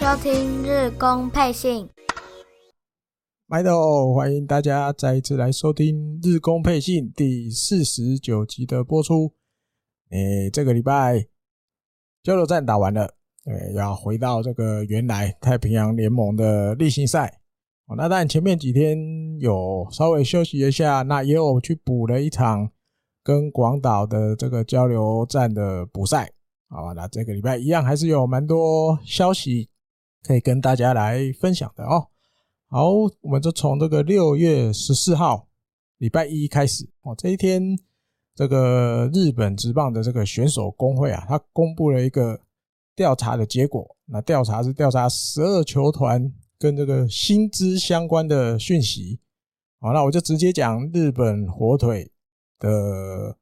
收听日工配信，麦豆，欢迎大家再一次来收听日工配信第四十九集的播出。诶，这个礼拜交流战打完了，诶，要回到这个原来太平洋联盟的例行赛。哦，那但前面几天有稍微休息一下，那也有去补了一场跟广岛的这个交流战的补赛。好，那这个礼拜一样还是有蛮多消息可以跟大家来分享的哦。好，我们就从这个六月十四号礼拜一开始哦，这一天这个日本职棒的这个选手工会啊，他公布了一个调查的结果。那调查是调查十二球团跟这个薪资相关的讯息。好，那我就直接讲日本火腿的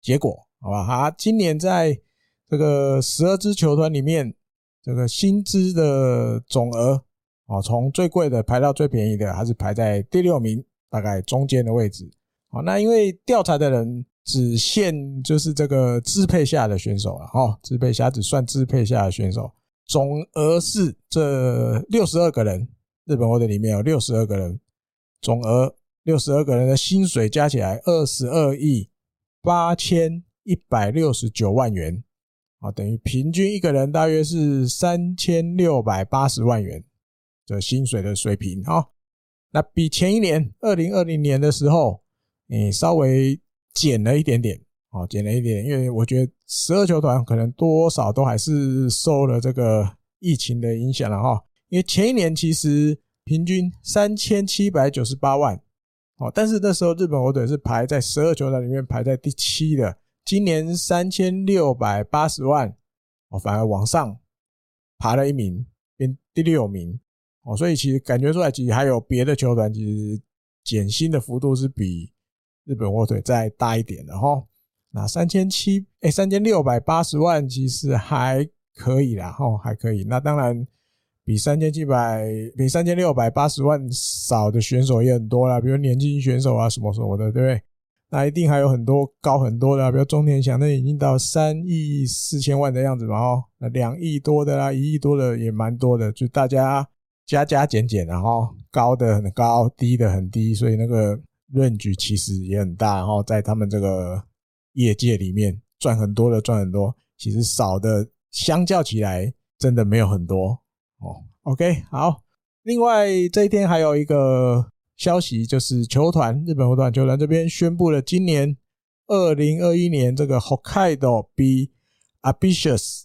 结果，好吧？他今年在这个十二支球团里面，这个薪资的总额啊，从最贵的排到最便宜的，还是排在第六名，大概中间的位置。好，那因为调查的人只限就是这个支配下的选手了，哈，支配下只算支配下的选手，总额是这六十二个人，日本火腿里面有六十二个人，总额六十二个人的薪水加起来二十二亿八千一百六十九万元。啊，等于平均一个人大约是三千六百八十万元的薪水的水平啊。那比前一年二零二零年的时候，你稍微减了一点点，哦，减了一点，因为我觉得十二球团可能多少都还是受了这个疫情的影响了哈。因为前一年其实平均三千七百九十八万，哦，但是那时候日本火腿是排在十二球团里面排在第七的。今年三千六百八十万，哦，反而往上爬了一名，变第六名，哦，所以其实感觉出来，其实还有别的球团，其实减薪的幅度是比日本火腿再大一点的哈。那三千七，哎，三千六百八十万其实还可以啦，哈，还可以。那当然比三千七百，比三千六百八十万少的选手也很多啦，比如年轻选手啊，什么什么的，对不对？那一定还有很多高很多的，比如中田翔，那已经到三亿四千万的样子嘛，哦，那两亿多的啦，一亿多的也蛮多的，就大家加加减减，然后高的很高，低的很低，所以那个 range 其实也很大，然后在他们这个业界里面赚很多的赚很多，其实少的相较起来真的没有很多哦。OK，好，另外这一天还有一个。消息就是球团日本火腿球团这边宣布了，今年二零二一年这个 Hokkaido Be Ambitious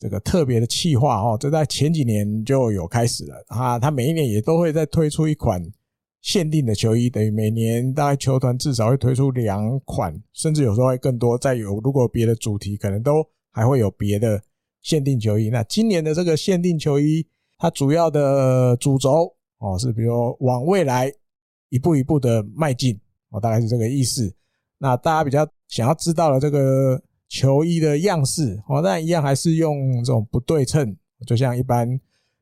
这个特别的企划哦，这在前几年就有开始了啊。他每一年也都会再推出一款限定的球衣，等于每年大概球团至少会推出两款，甚至有时候会更多。再有如果别的主题，可能都还会有别的限定球衣。那今年的这个限定球衣，它主要的主轴哦是比如往未来。一步一步的迈进，哦，大概是这个意思。那大家比较想要知道的这个球衣的样式，哦，当然一样还是用这种不对称，就像一般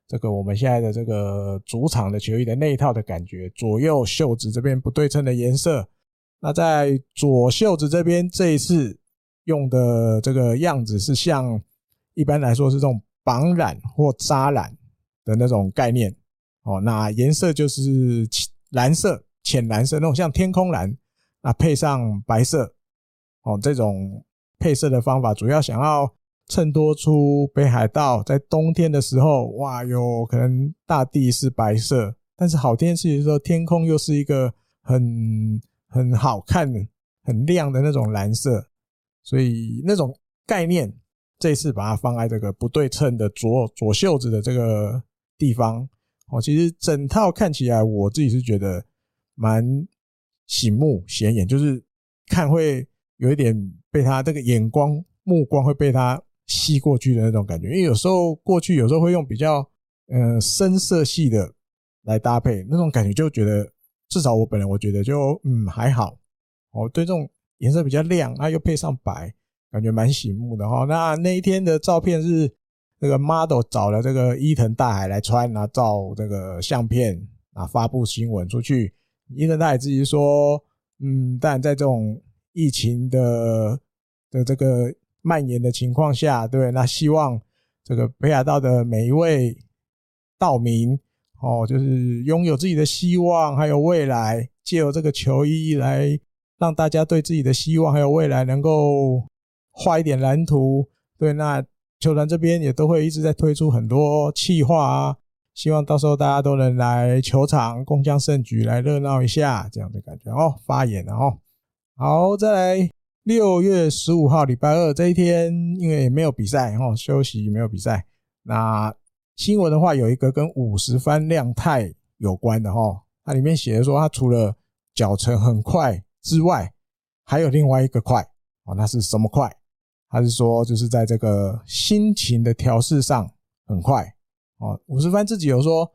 这个我们现在的这个主场的球衣的内套的感觉，左右袖子这边不对称的颜色。那在左袖子这边这一次用的这个样子是像一般来说是这种绑染或扎染的那种概念，哦，那颜色就是。蓝色、浅蓝色那种像天空蓝，那配上白色，哦，这种配色的方法主要想要衬托出北海道在冬天的时候，哇，哟可能大地是白色，但是好天气的时候，天空又是一个很很好看、很亮的那种蓝色，所以那种概念，这次把它放在这个不对称的左左袖子的这个地方。哦，其实整套看起来，我自己是觉得蛮醒目显眼，就是看会有一点被他这个眼光目光会被他吸过去的那种感觉。因为有时候过去有时候会用比较嗯深色系的来搭配，那种感觉就觉得至少我本人我觉得就嗯还好。哦，对这种颜色比较亮，啊又配上白，感觉蛮醒目的哈。那那一天的照片是。这个 model 找了这个伊藤大海来穿，然后照这个相片啊发布新闻出去。伊藤大海自己说，嗯，但在这种疫情的的这个蔓延的情况下，对，那希望这个北海道的每一位道明哦，就是拥有自己的希望还有未来，借由这个球衣来让大家对自己的希望还有未来能够画一点蓝图。对，那球团这边也都会一直在推出很多企划啊，希望到时候大家都能来球场共襄盛举，来热闹一下这样的感觉哦。发言了哦，好，再来六月十五号礼拜二这一天，因为没有比赛哦，休息没有比赛。那新闻的话，有一个跟五十番亮太有关的哈，它里面写的说，它除了脚程很快之外，还有另外一个快哦，那是什么快？他是说，就是在这个心情的调试上很快哦。五十幡自己有说，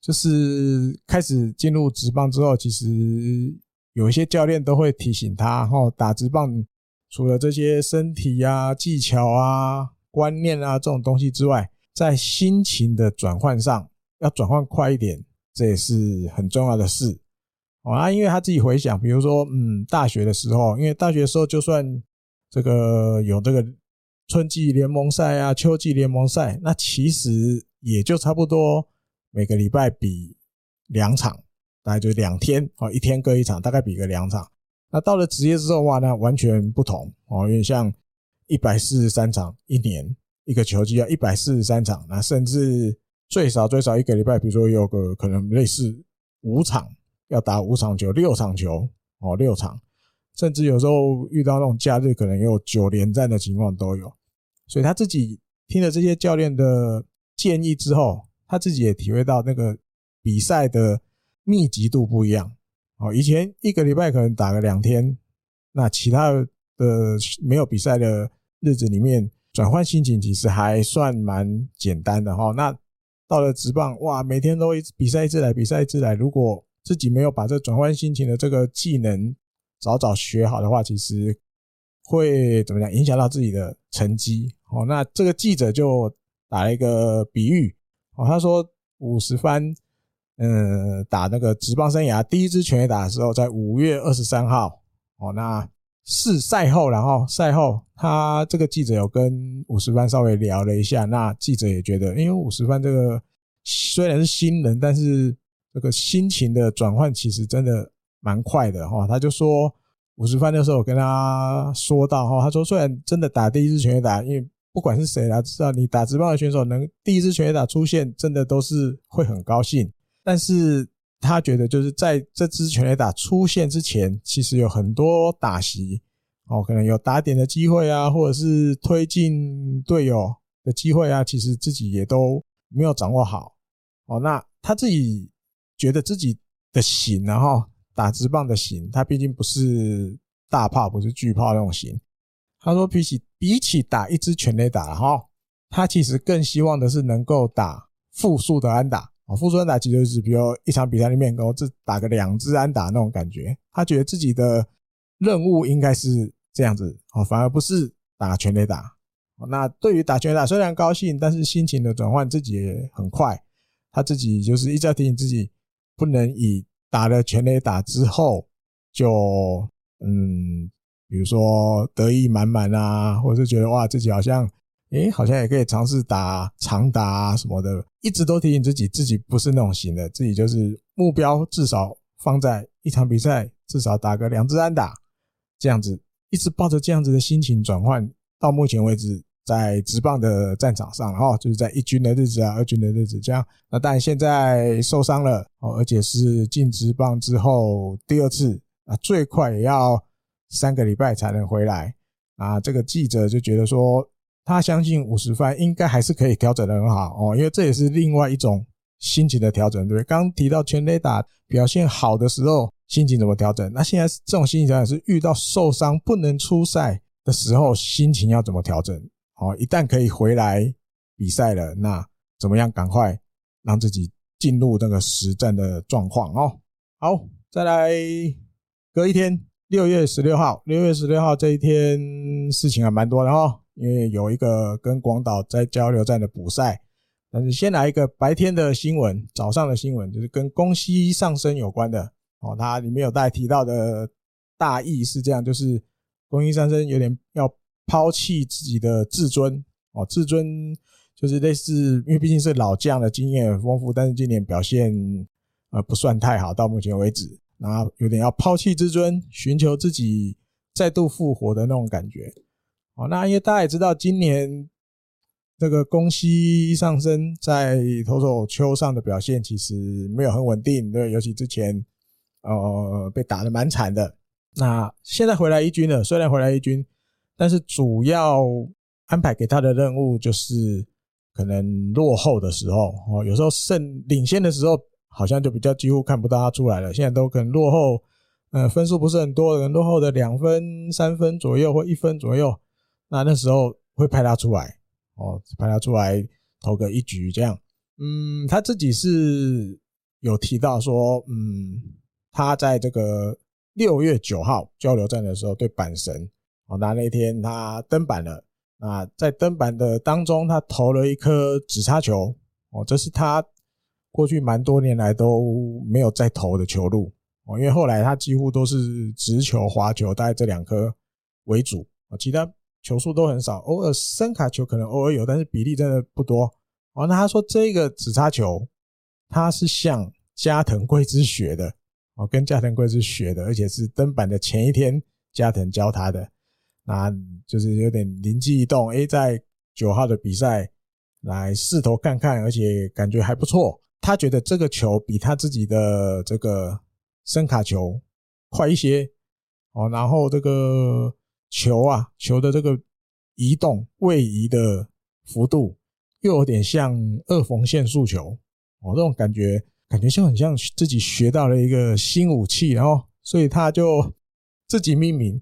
就是开始进入职棒之后，其实有一些教练都会提醒他，哈，打职棒除了这些身体啊、技巧啊、观念啊这种东西之外，在心情的转换上要转换快一点，这也是很重要的事。哦，啊，因为他自己回想，比如说，嗯，大学的时候，因为大学的时候就算。这个有这个春季联盟赛啊，秋季联盟赛，那其实也就差不多每个礼拜比两场，大概就两天哦，一天各一场，大概比个两场。那到了职业之后的话，那完全不同哦，因为像一百四十三场一年一个球季要一百四十三场，那甚至最少最少一个礼拜，比如说有个可能类似五场要打五场球，六场球哦，六场。甚至有时候遇到那种假日，可能有九连战的情况都有。所以他自己听了这些教练的建议之后，他自己也体会到那个比赛的密集度不一样。哦，以前一个礼拜可能打个两天，那其他的没有比赛的日子里面，转换心情其实还算蛮简单的哈。那到了职棒，哇，每天都一比赛一次来，比赛一次来。如果自己没有把这转换心情的这个技能，早早学好的话，其实会怎么讲？影响到自己的成绩。哦，那这个记者就打了一个比喻。哦，他说五十番，嗯，打那个职棒生涯第一支全垒打的时候，在五月二十三号。哦，那是赛后，然后赛后他这个记者有跟五十番稍微聊了一下。那记者也觉得，因为五十番这个虽然是新人，但是这个心情的转换其实真的。蛮快的哈，他就说五十幡的时候，我跟他说到哈，他说虽然真的打第一支全垒打，因为不管是谁来知道你打直棒的选手能第一支全垒打出现，真的都是会很高兴。但是他觉得就是在这支全垒打出现之前，其实有很多打席哦，可能有打点的机会啊，或者是推进队友的机会啊，其实自己也都没有掌握好哦。那他自己觉得自己的型然后。打直棒的型，他毕竟不是大炮，不是巨炮那种型。他说比起比起打一支全垒打哈，他其实更希望的是能够打复数的安打啊。复数安打其实就是比如一场比赛里面，能够只打个两支安打那种感觉。他觉得自己的任务应该是这样子啊，反而不是打全垒打。那对于打全垒打虽然高兴，但是心情的转换自己也很快。他自己就是一直要提醒自己，不能以。打了全垒打之后，就嗯，比如说得意满满啊，或者是觉得哇，自己好像诶，好像也可以尝试打长打啊什么的，一直都提醒自己，自己不是那种型的，自己就是目标至少放在一场比赛至少打个两支安打这样子，一直抱着这样子的心情转换，到目前为止。在职棒的战场上，哈，就是在一军的日子啊，二军的日子这样。那但现在受伤了，哦，而且是进职棒之后第二次啊，最快也要三个礼拜才能回来啊。这个记者就觉得说，他相信五十番应该还是可以调整得很好哦，因为这也是另外一种心情的调整，对不对？刚提到全垒打表现好的时候，心情怎么调整？那现在这种心情调整是遇到受伤不能出赛的时候，心情要怎么调整？哦，一旦可以回来比赛了，那怎么样？赶快让自己进入那个实战的状况哦。好，再来隔一天，六月十六号，六月十六号这一天事情还蛮多的哦，因为有一个跟广岛在交流战的补赛。但是先来一个白天的新闻，早上的新闻就是跟宫西上生有关的哦。它里面有带提到的大意是这样，就是宫西上生有点要。抛弃自己的自尊哦，自尊就是类似，因为毕竟是老将的经验很丰富，但是今年表现呃不算太好，到目前为止，然后有点要抛弃自尊，寻求自己再度复活的那种感觉。哦，那因为大家也知道，今年这个宫西上升在投手丘上的表现其实没有很稳定，对，尤其之前呃被打得蛮惨的。那现在回来一军了，虽然回来一军，但是主要安排给他的任务就是。可能落后的时候，哦，有时候胜领先的时候，好像就比较几乎看不到他出来了。现在都可能落后，呃，分数不是很多，可能落后的两分、三分左右或一分左右，那那时候会派他出来，哦，派他出来投个一局这样。嗯，他自己是有提到说，嗯，他在这个六月九号交流战的时候对阪神，哦，那那天他登板了。那在登板的当中，他投了一颗指叉球，哦，这是他过去蛮多年来都没有再投的球路，哦，因为后来他几乎都是直球、滑球，大概这两颗为主，啊，其他球数都很少，偶尔深卡球可能偶尔有，但是比例真的不多。哦，那他说这个指叉球，他是向加藤贵之学的，哦，跟加藤贵之学的，而且是登板的前一天加藤教他的。那就是有点灵机一动，诶，在九号的比赛来试头看看，而且感觉还不错。他觉得这个球比他自己的这个声卡球快一些哦，然后这个球啊，球的这个移动位移的幅度又有点像二缝线速球哦，这种感觉感觉就很像自己学到了一个新武器，然后所以他就自己命名。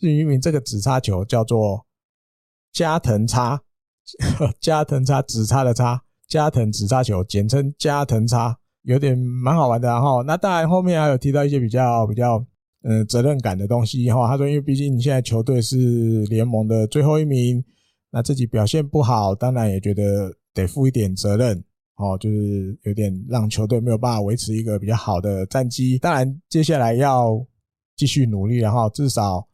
至于名这个指叉球叫做加藤叉，加藤叉指叉的叉，加藤指叉球，简称加藤叉，有点蛮好玩的哈。那当然后面还有提到一些比较比较嗯责任感的东西哈。他说，因为毕竟你现在球队是联盟的最后一名，那自己表现不好，当然也觉得得负一点责任哦，就是有点让球队没有办法维持一个比较好的战绩。当然接下来要继续努力，然后至少。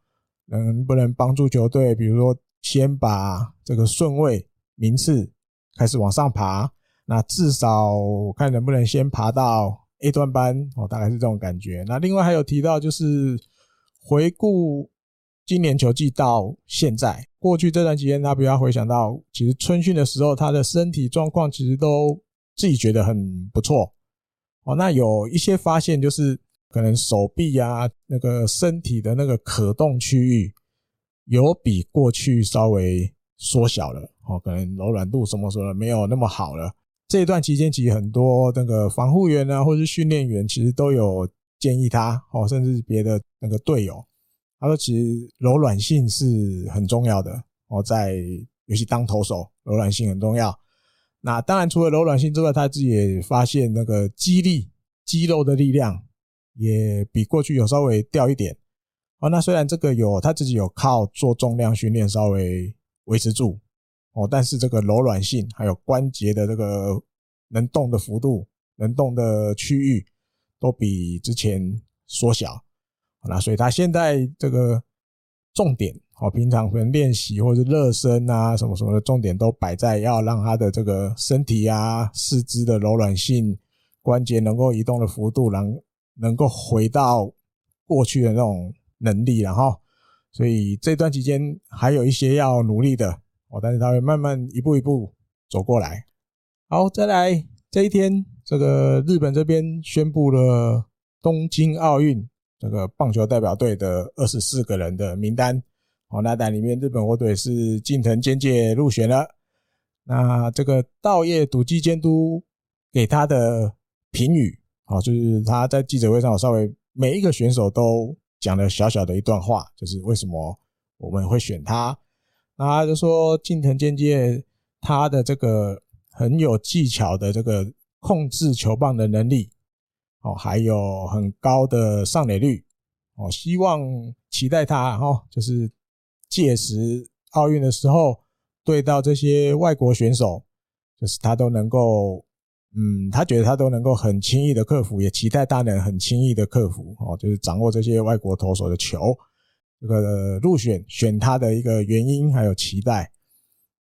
能不能帮助球队？比如说，先把这个顺位名次开始往上爬，那至少看能不能先爬到 A 段班哦，大概是这种感觉。那另外还有提到，就是回顾今年球季到现在，过去这段期间，他比较回想到，其实春训的时候，他的身体状况其实都自己觉得很不错哦。那有一些发现就是。可能手臂啊，那个身体的那个可动区域有比过去稍微缩小了哦，可能柔软度什么什么没有那么好了。这一段期间，其实很多那个防护员啊，或者是训练员，其实都有建议他哦，甚至别的那个队友，他说其实柔软性是很重要的哦，在尤其当投手，柔软性很重要。那当然，除了柔软性之外，他自己也发现那个肌力、肌肉的力量。也比过去有稍微掉一点，哦，那虽然这个有他自己有靠做重量训练稍微维持住，哦，但是这个柔软性还有关节的这个能动的幅度、能动的区域都比之前缩小，那所以他现在这个重点，哦，平常可能练习或者热身啊什么什么的重点都摆在要让他的这个身体啊、四肢的柔软性、关节能够移动的幅度，让能够回到过去的那种能力，然后，所以这段期间还有一些要努力的哦，但是他会慢慢一步一步走过来。好，再来这一天，这个日本这边宣布了东京奥运这个棒球代表队的二十四个人的名单。哦，那在里面日本火腿是近藤健介入选了。那这个稻叶笃纪监督给他的评语。好，就是他在记者会上，我稍微每一个选手都讲了小小的一段话，就是为什么我们会选他。那他就说，近藤健介他的这个很有技巧的这个控制球棒的能力，哦，还有很高的上垒率，哦，希望期待他，哦，就是届时奥运的时候对到这些外国选手，就是他都能够。嗯，他觉得他都能够很轻易的克服，也期待他能很轻易的克服哦，就是掌握这些外国投手的球。这个入选选他的一个原因还有期待。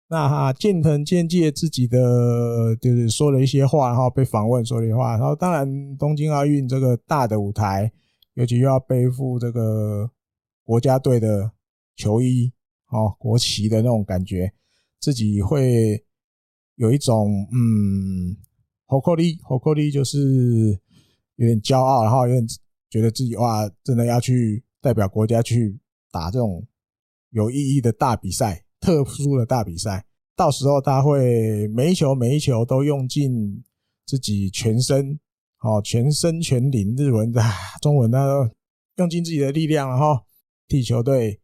那近藤健介自己的就是说了一些话，然后被访问说了一些话，然后当然东京奥运这个大的舞台，尤其又要背负这个国家队的球衣哦，国旗的那种感觉，自己会有一种嗯，夸夸夸夸就是有点骄傲，然后有点觉得自己哇，真的要去代表国家去打这种有意义的大比赛。特殊的大比赛，到时候他会每一球每一球都用尽自己全身，哦，全身全灵，日文的中文的，用尽自己的力量，然后替球队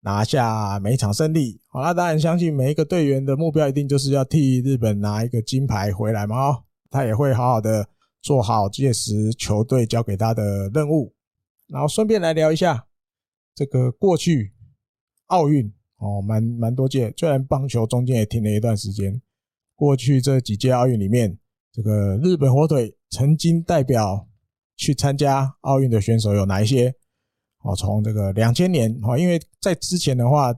拿下每一场胜利。好，那当然相信每一个队员的目标一定就是要替日本拿一个金牌回来嘛。哦，他也会好好的做好届时球队交给他的任务。然后顺便来聊一下这个过去奥运。哦，蛮蛮多届，虽然棒球中间也停了一段时间。过去这几届奥运里面，这个日本火腿曾经代表去参加奥运的选手有哪一些？哦，从这个两千年，哦，因为在之前的话，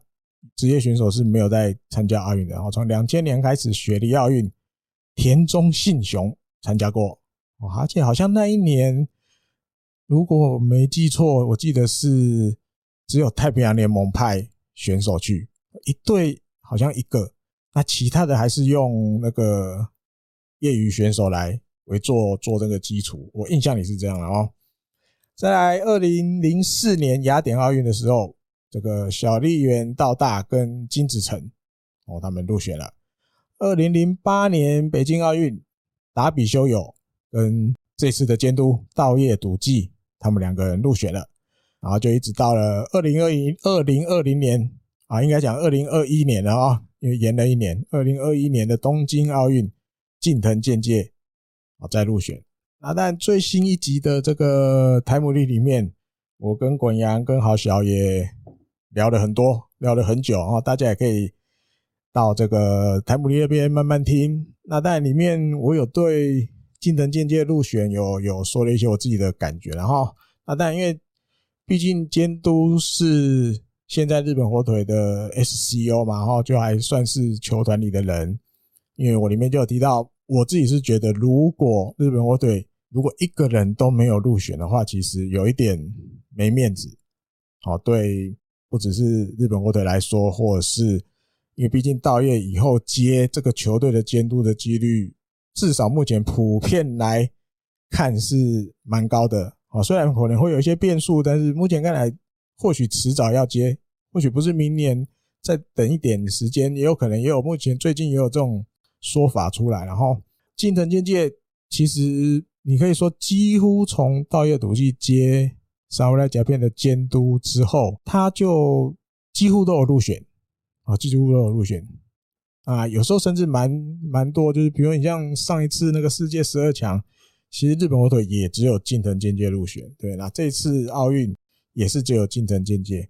职业选手是没有在参加奥运的。哦，从两千年开始，雪梨奥运，田中信雄参加过。而且好像那一年，如果我没记错，我记得是只有太平洋联盟派。选手去一队好像一个，那其他的还是用那个业余选手来为做做这个基础。我印象里是这样的哦。再来，二零零四年雅典奥运的时候，这个小笠原道大跟金子成哦，他们入选了。二零零八年北京奥运，达比修有跟这次的监督稻叶笃纪，他们两个人入选了。然后就一直到了二零二一二零二零年啊，应该讲二零二一年了啊，因为延了一年。二零二一年的东京奥运，近藤健介啊再入选。那但最新一集的这个台姆利里面，我跟滚阳跟郝小也聊了很多，聊了很久啊，大家也可以到这个台姆利那边慢慢听。那但里面我有对近藤健介入选有有说了一些我自己的感觉，然后那但因为。毕竟监督是现在日本火腿的 SCO 嘛，然后，就还算是球团里的人。因为我里面就有提到，我自己是觉得，如果日本火腿如果一个人都没有入选的话，其实有一点没面子。好，对，不只是日本火腿来说，或者是因为毕竟道叶以后接这个球队的监督的几率，至少目前普遍来看是蛮高的。啊，虽然可能会有一些变数，但是目前看来，或许迟早要接，或许不是明年，再等一点时间，也有可能，也有目前最近也有这种说法出来。然后，近藤健介其实你可以说，几乎从道叶笃纪接侍来甲片的监督之后，他就几乎都有入选啊，几乎都有入选啊，有时候甚至蛮蛮多，就是比如你像上一次那个世界十二强。其实日本火腿也只有近藤健介入选，对，那这次奥运也是只有近藤健介，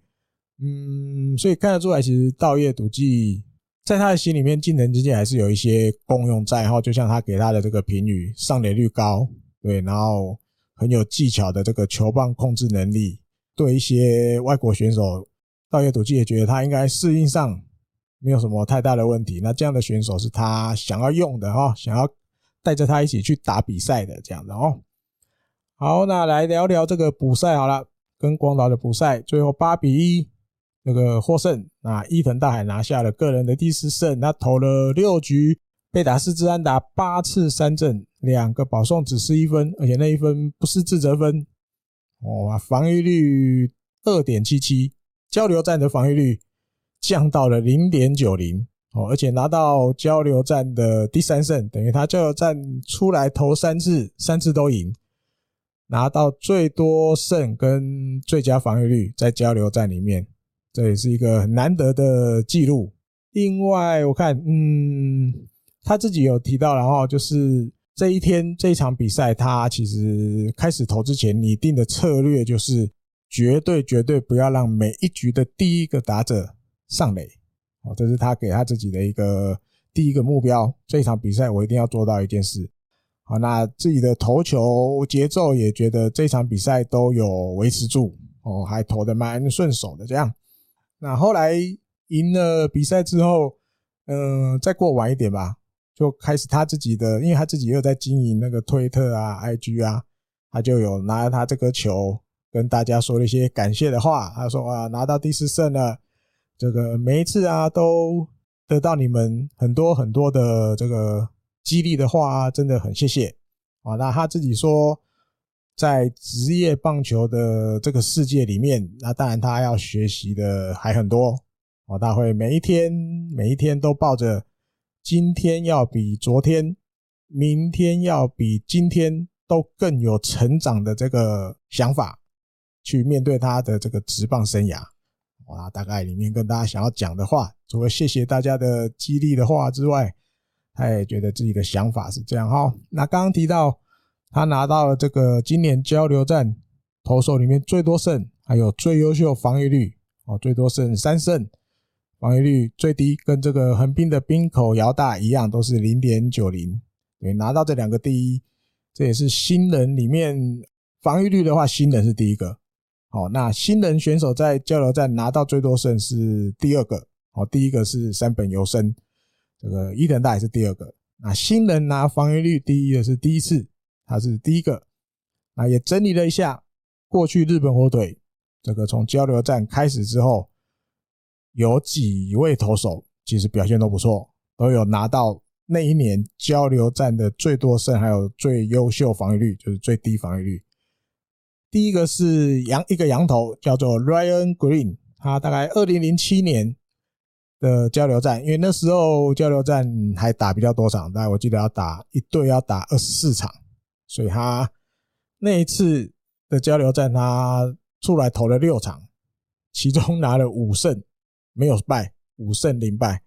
嗯，所以看得出来，其实稻叶笃纪在他的心里面，近藤健介还是有一些功用在哈，就像他给他的这个评语，上垒率高，对，然后很有技巧的这个球棒控制能力，对一些外国选手，道叶笃纪也觉得他应该适应上没有什么太大的问题，那这样的选手是他想要用的哈，想要。带着他一起去打比赛的这样的哦，好，那来聊聊这个补赛好了，跟广岛的补赛，最后八比一那个获胜，那伊藤大海拿下了个人的第四胜，他投了六局，被打四支安打，八次三振，两个保送，只失一分，而且那一分不是自责分，哦，防御率二点七七，交流战的防御率降到了零点九零。哦，而且拿到交流战的第三胜，等于他交流战出来投三次，三次都赢，拿到最多胜跟最佳防御率在交流战里面，这也是一个很难得的记录。另外，我看，嗯，他自己有提到，然后就是这一天这一场比赛，他其实开始投之前拟定的策略就是绝对绝对不要让每一局的第一个打者上垒。哦，这是他给他自己的一个第一个目标。这场比赛我一定要做到一件事。好，那自己的投球节奏也觉得这场比赛都有维持住。哦，还投得蛮顺手的这样。那后来赢了比赛之后，嗯、再过晚一点吧，就开始他自己的，因为他自己又在经营那个推特啊、IG 啊，他就有拿他这颗球跟大家说了一些感谢的话。他说啊，拿到第四胜了，这个每一次啊都得到你们很多很多的这个激励的话啊，真的很谢谢啊。那他自己说。在职业棒球的这个世界里面，那当然他要学习的还很多哦。他会每一天每一天都抱着今天要比昨天、明天要比今天都更有成长的这个想法去面对他的这个职棒生涯。哇，大概里面跟大家想要讲的话，除了谢谢大家的激励的话之外，他也觉得自己的想法是这样哈。那刚刚提到。他拿到了这个今年交流战投手里面最多胜，还有最优秀防御率哦，最多胜三胜，防御率最低跟这个横滨的滨口遥大一样，都是零点九零。对，拿到这两个第一，这也是新人里面防御率的话，新人是第一个。好，那新人选手在交流战拿到最多胜是第二个。好，第一个是山本由伸，这个伊藤大也是第二个。那新人拿防御率第一的是第一次。他是第一个，那也整理了一下过去日本火腿这个从交流战开始之后，有几位投手其实表现都不错，都有拿到那一年交流战的最多胜，还有最优秀防御率，就是最低防御率。第一个是羊一个羊头叫做 Ryan Green，他大概二零零七年的交流战，因为那时候交流战还打比较多场，大概我记得要打一队要打二十四场。所以他那一次的交流战，他出来投了六场，其中拿了五胜，没有败，五胜零败，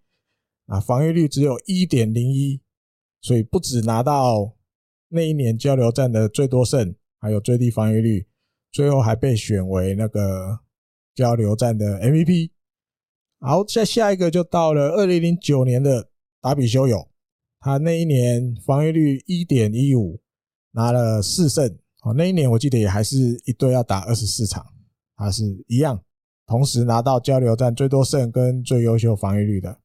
啊，防御率只有一点零一，所以不止拿到那一年交流战的最多胜，还有最低防御率，最后还被选为那个交流战的 MVP。好，再下一个就到了二零零九年的达比修有，他那一年防御率一点一五。拿了四胜，哦，那一年我记得也还是一队要打二十四场，他是一样，同时拿到交流战最多胜跟最优秀防御率的。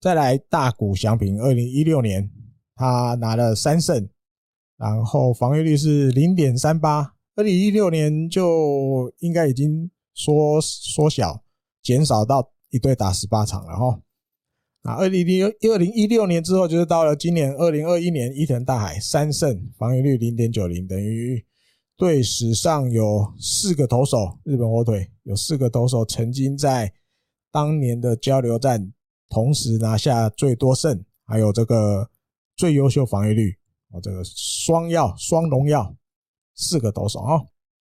再来大谷翔平，二零一六年他拿了三胜，然后防御率是零点三八。二零一六年就应该已经缩缩小，减少到一队打十八场了哈。啊，二零零二零一六年之后，就是到了今年二零二一年，伊藤大海三胜，防御率零点九零，等于队史上有四个投手，日本火腿有四个投手曾经在当年的交流战同时拿下最多胜，还有这个最优秀防御率，哦，这个双耀双荣耀，四个投手啊。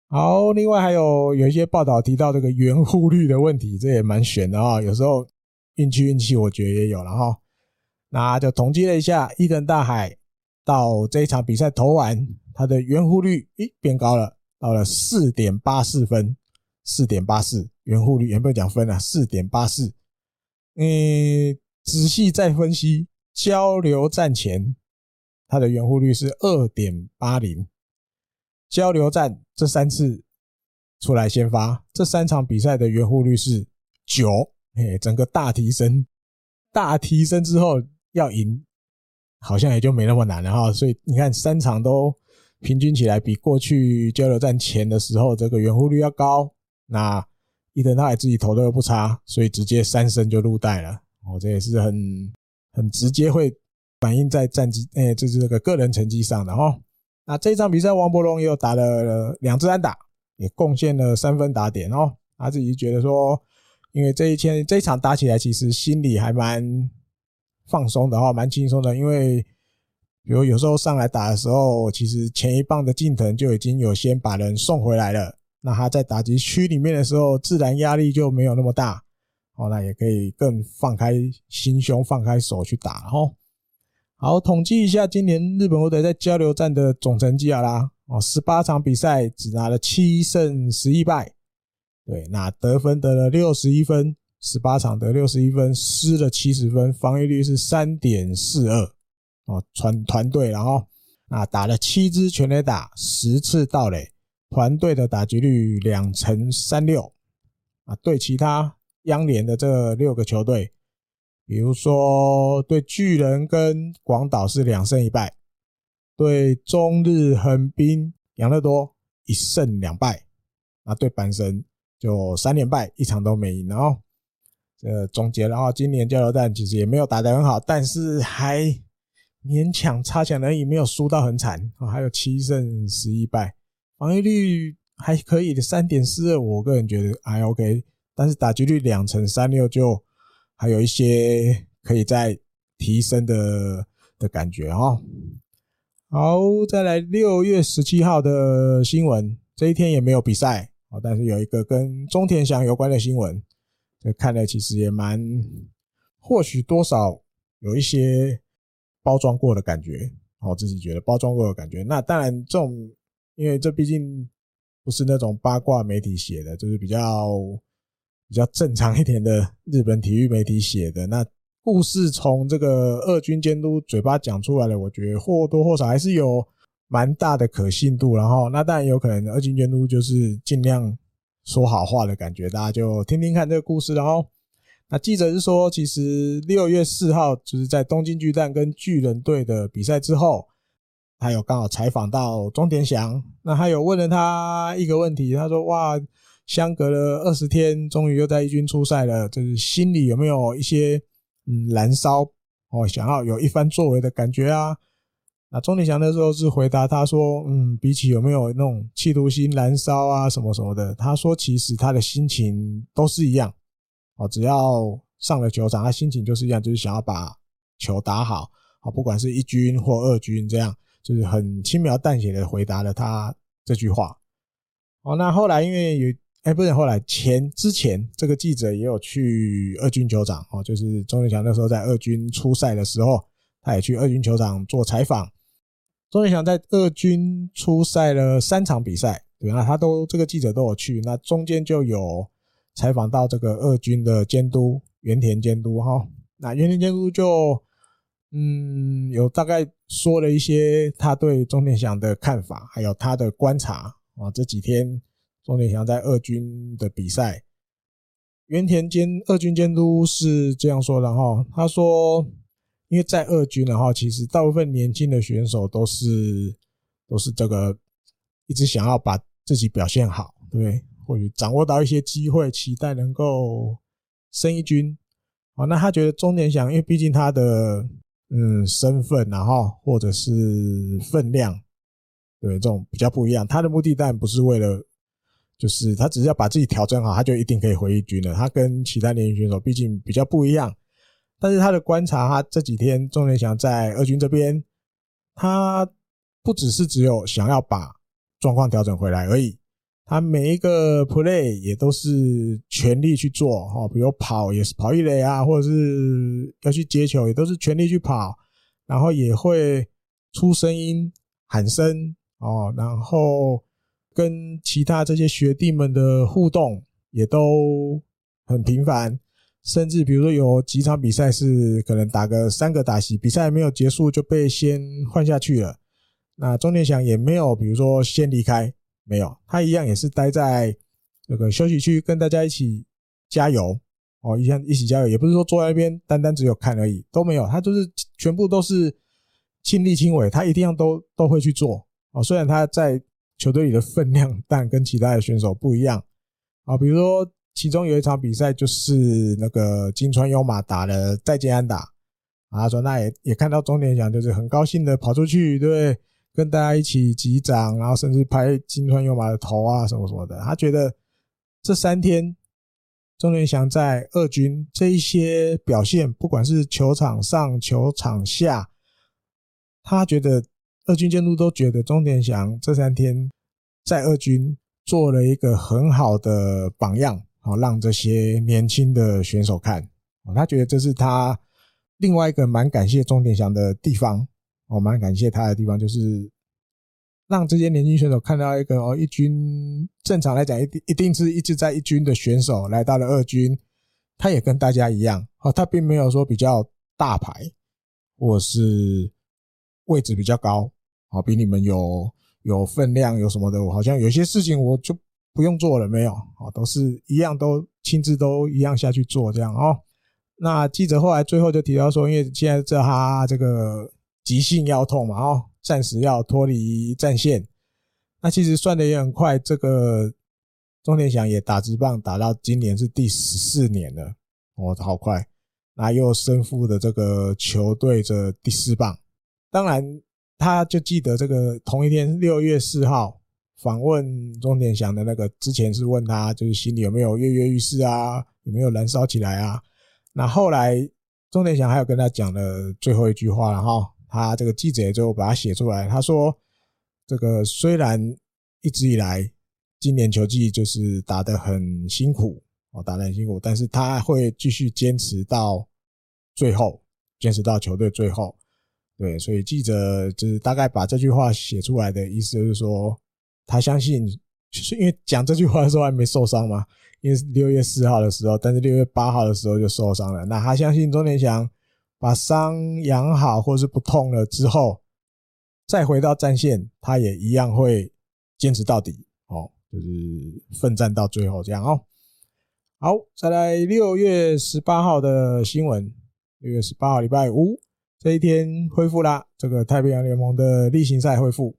好，另外还有有一些报道提到这个圆护率的问题，这也蛮悬的啊，有时候。运气运气，我觉得也有了哈。那就统计了一下，伊藤大海到这一场比赛投完，他的圆护率咦变高了，到了四点八四分，四点八四圆护率，有没有讲分啊？四点八四。嗯，仔细再分析，交流战前他的圆护率是二点八零，交流战这三次出来先发，这三场比赛的圆弧率是九。嘿，整个大提升，大提升之后要赢，好像也就没那么难了哈。所以你看，三场都平均起来比过去交流战前的时候这个圆弧率要高。那伊藤大海自己投的又不差，所以直接三胜就入袋了。哦，这也是很很直接会反映在战绩，哎，这是这个个人成绩上的哈。那这一场比赛，王柏融又打了两支安打，也贡献了三分打点哦。他自己觉得说。因为这一天这一场打起来，其实心里还蛮放松的哈，蛮轻松的。因为比如有时候上来打的时候，其实前一棒的近藤就已经有先把人送回来了。那他在打击区里面的时候，自然压力就没有那么大。哦，那也可以更放开心胸，放开手去打哈。好，统计一下今年日本火腿在交流战的总成绩好啦。哦，十八场比赛只拿了七胜十一败。对，那得分得了六十一分，十八场得六十一分，失了七十分，防御率是三点四二哦，团团队，然后那打了七支全垒打，十次盗垒，团队的打击率两成三六啊，对其他央联的这六个球队比如说对巨人跟广岛是两胜一败，对中日横滨养乐多一胜两败，那对阪神就三连败，一场都没赢。然后这总结，然后今年交流战其实也没有打得很好，但是还勉强差强人意，没有输到很惨啊，还有七胜十一败，防御率还可以的三点四二，我个人觉得还 OK。但是打击率两成三六就还有一些可以再提升的的感觉哈。好，再来六月十七号的新闻，这一天也没有比赛啊，但是有一个跟中田翔有关的新闻，这看来其实也蛮，或许多少有一些包装过的感觉，我自己觉得包装过的感觉。那当然这种，因为这毕竟不是那种八卦媒体写的，就是比较。比较正常一点的日本体育媒体写的那故事，从这个二军监督嘴巴讲出来的，我觉得或多或少还是有蛮大的可信度。然后，那当然有可能二军监督就是尽量说好话的感觉，大家就听听看这个故事。然后，那记者是说，其实六月四号就是在东京巨蛋跟巨人队的比赛之后，他有刚好采访到中田翔，那他有问了他一个问题，他说：“哇。”相隔了二十天，终于又在一军出赛了。就是心里有没有一些嗯燃烧哦，想要有一番作为的感觉啊？那钟鼎祥那时候是回答他说：“嗯，比起有没有那种企图心燃烧啊什么什么的，他说其实他的心情都是一样哦，只要上了球场，他心情就是一样，就是想要把球打好啊，不管是一军或二军，这样就是很轻描淡写的回答了他这句话。哦，那后来因为有。哎，不是，后来前之前这个记者也有去二军球场哦，就是钟田翔那时候在二军出赛的时候，他也去二军球场做采访。钟田翔在二军出赛了三场比赛，对，那他都这个记者都有去，那中间就有采访到这个二军的监督原田监督哈，那原田监督就嗯有大概说了一些他对钟田翔的看法，还有他的观察啊，这几天。钟田翔在二军的比赛，原田监二军监督是这样说的哈，他说，因为在二军的话，其实大部分年轻的选手都是都是这个一直想要把自己表现好，对，或许掌握到一些机会，期待能够升一军。好，那他觉得钟田翔，因为毕竟他的嗯身份，然后或者是分量，对，这种比较不一样。他的目的当然不是为了。就是他只是要把自己调整好，他就一定可以回一军了。他跟其他年轻选手毕竟比较不一样，但是他的观察，他这几天钟田翔在二军这边，他不只是只有想要把状况调整回来而已，他每一个 play 也都是全力去做哈，比如跑也是跑一垒啊，或者是要去接球也都是全力去跑，然后也会出声音喊声哦，然后。跟其他这些学弟们的互动也都很频繁，甚至比如说有几场比赛是可能打个三个打席，比赛没有结束就被先换下去了。那钟田翔也没有，比如说先离开，没有，他一样也是待在这个休息区跟大家一起加油哦，一样一起加油，也不是说坐在那边单单只有看而已，都没有，他就是全部都是亲力亲为，他一定要都都会去做哦，虽然他在。球队里的分量，但跟其他的选手不一样啊。比如说，其中有一场比赛，就是那个金川优马打了再见安打啊。他说，那也也看到钟田翔，就是很高兴的跑出去，对，跟大家一起击掌，然后甚至拍金川优马的头啊，什么什么的。他觉得这三天钟连翔在二军这一些表现，不管是球场上、球场下，他觉得。二军监督都觉得钟田翔这三天在二军做了一个很好的榜样，好让这些年轻的选手看，他觉得这是他另外一个蛮感谢钟田翔的地方，我蛮感谢他的地方，就是让这些年轻选手看到一个哦，一军正常来讲一定一定是一直在一军的选手来到了二军，他也跟大家一样，哦，他并没有说比较大牌或是。位置比较高，好，比你们有有分量，有什么的，我好像有些事情我就不用做了，没有，啊，都是一样，都亲自都一样下去做这样哦。那记者后来最后就提到说，因为现在这他这个急性腰痛嘛，哦，暂时要脱离战线。那其实算的也很快，这个钟田祥也打直棒打到今年是第十四年了，哦，好快。那又身负的这个球队的第四棒，当然他就记得这个同一天六月四号访问钟点祥的那个之前是问他就是心里有没有跃跃欲试啊，有没有燃烧起来啊？那后来，钟点祥还有跟他讲了最后一句话然后，他这个记者就把它写出来。他说：“这个虽然一直以来今年球季就是打得很辛苦哦，打得很辛苦，但是他会继续坚持到最后，坚持到球队最后。对，所以记者就是大概把这句话写出来的意思就是说，他相信，就是因为讲这句话的时候还没受伤嘛。”因为六月四号的时候，但是六月八号的时候就受伤了。那他相信钟田祥把伤养好，或是不痛了之后，再回到战线，他也一样会坚持到底哦，就是奋战到最后这样哦。好，再来六月十八号的新闻。六月十八号礼拜五这一天恢复啦，这个太平洋联盟的例行赛恢复，